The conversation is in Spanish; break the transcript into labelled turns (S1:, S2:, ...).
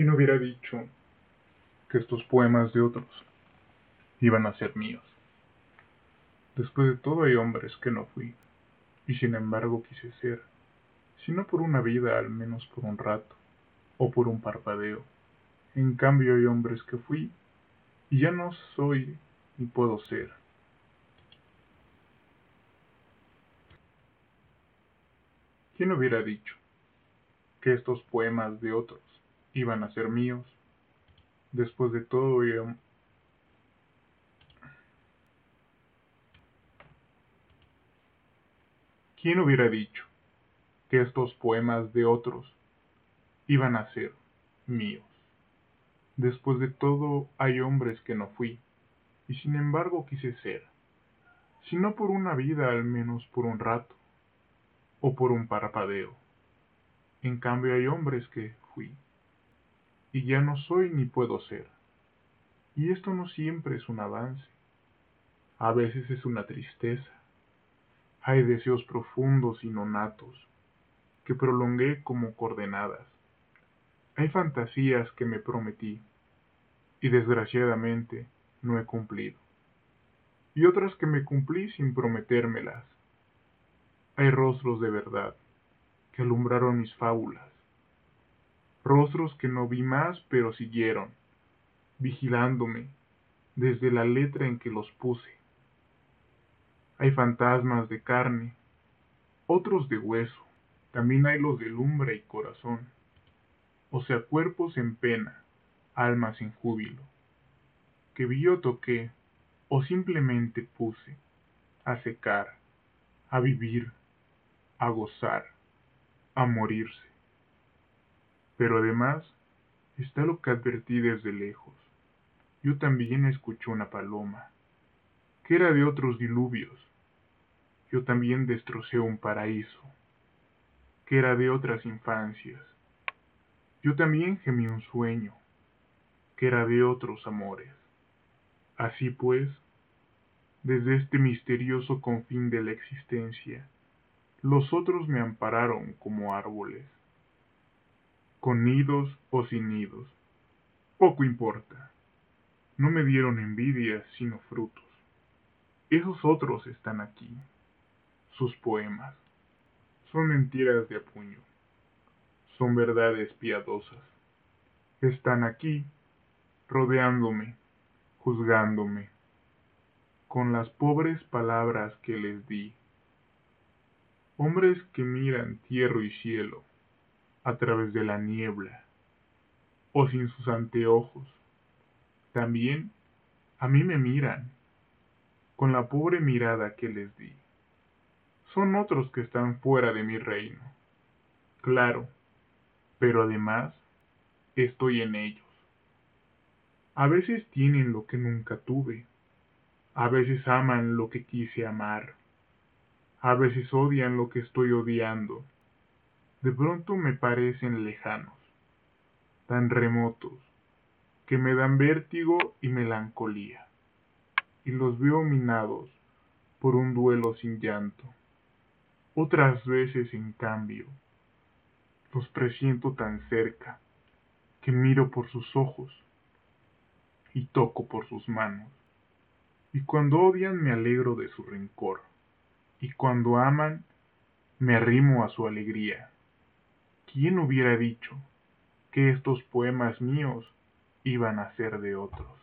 S1: ¿Quién hubiera dicho que estos poemas de otros iban a ser míos? Después de todo hay hombres que no fui, y sin embargo quise ser, si no por una vida, al menos por un rato, o por un parpadeo. En cambio hay hombres que fui, y ya no soy ni puedo ser. ¿Quién hubiera dicho que estos poemas de otros iban a ser míos? Después de todo, yo... ¿Quién hubiera dicho que estos poemas de otros iban a ser míos? Después de todo, hay hombres que no fui, y sin embargo quise ser, si no por una vida, al menos por un rato, o por un parpadeo. En cambio hay hombres que fui, y ya no soy ni puedo ser. Y esto no siempre es un avance, a veces es una tristeza. Hay deseos profundos y nonatos que prolongué como coordenadas. Hay fantasías que me prometí y desgraciadamente no he cumplido. Y otras que me cumplí sin prometérmelas. Hay rostros de verdad que alumbraron mis fábulas rostros que no vi más pero siguieron, vigilándome desde la letra en que los puse. Hay fantasmas de carne, otros de hueso, también hay los de lumbre y corazón, o sea, cuerpos en pena, almas en júbilo, que vi o toqué, o simplemente puse, a secar, a vivir, a gozar, a morirse. Pero además está lo que advertí desde lejos. Yo también escuché una paloma, que era de otros diluvios. Yo también destrocé un paraíso, que era de otras infancias. Yo también gemí un sueño, que era de otros amores. Así pues, desde este misterioso confín de la existencia, los otros me ampararon como árboles con nidos o sin nidos. Poco importa. No me dieron envidia, sino frutos. Esos otros están aquí. Sus poemas. Son mentiras de apuño. Son verdades piadosas. Están aquí, rodeándome, juzgándome, con las pobres palabras que les di. Hombres que miran tierra y cielo, a través de la niebla o sin sus anteojos. También a mí me miran con la pobre mirada que les di. Son otros que están fuera de mi reino. Claro, pero además estoy en ellos. A veces tienen lo que nunca tuve. A veces aman lo que quise amar. A veces odian lo que estoy odiando de pronto me parecen lejanos, tan remotos, que me dan vértigo y melancolía, y los veo minados por un duelo sin llanto. Otras veces, en cambio, los presiento tan cerca, que miro por sus ojos y toco por sus manos. Y cuando odian me alegro de su rencor, y cuando aman me arrimo a su alegría. ¿Quién hubiera dicho que estos poemas míos iban a ser de otros?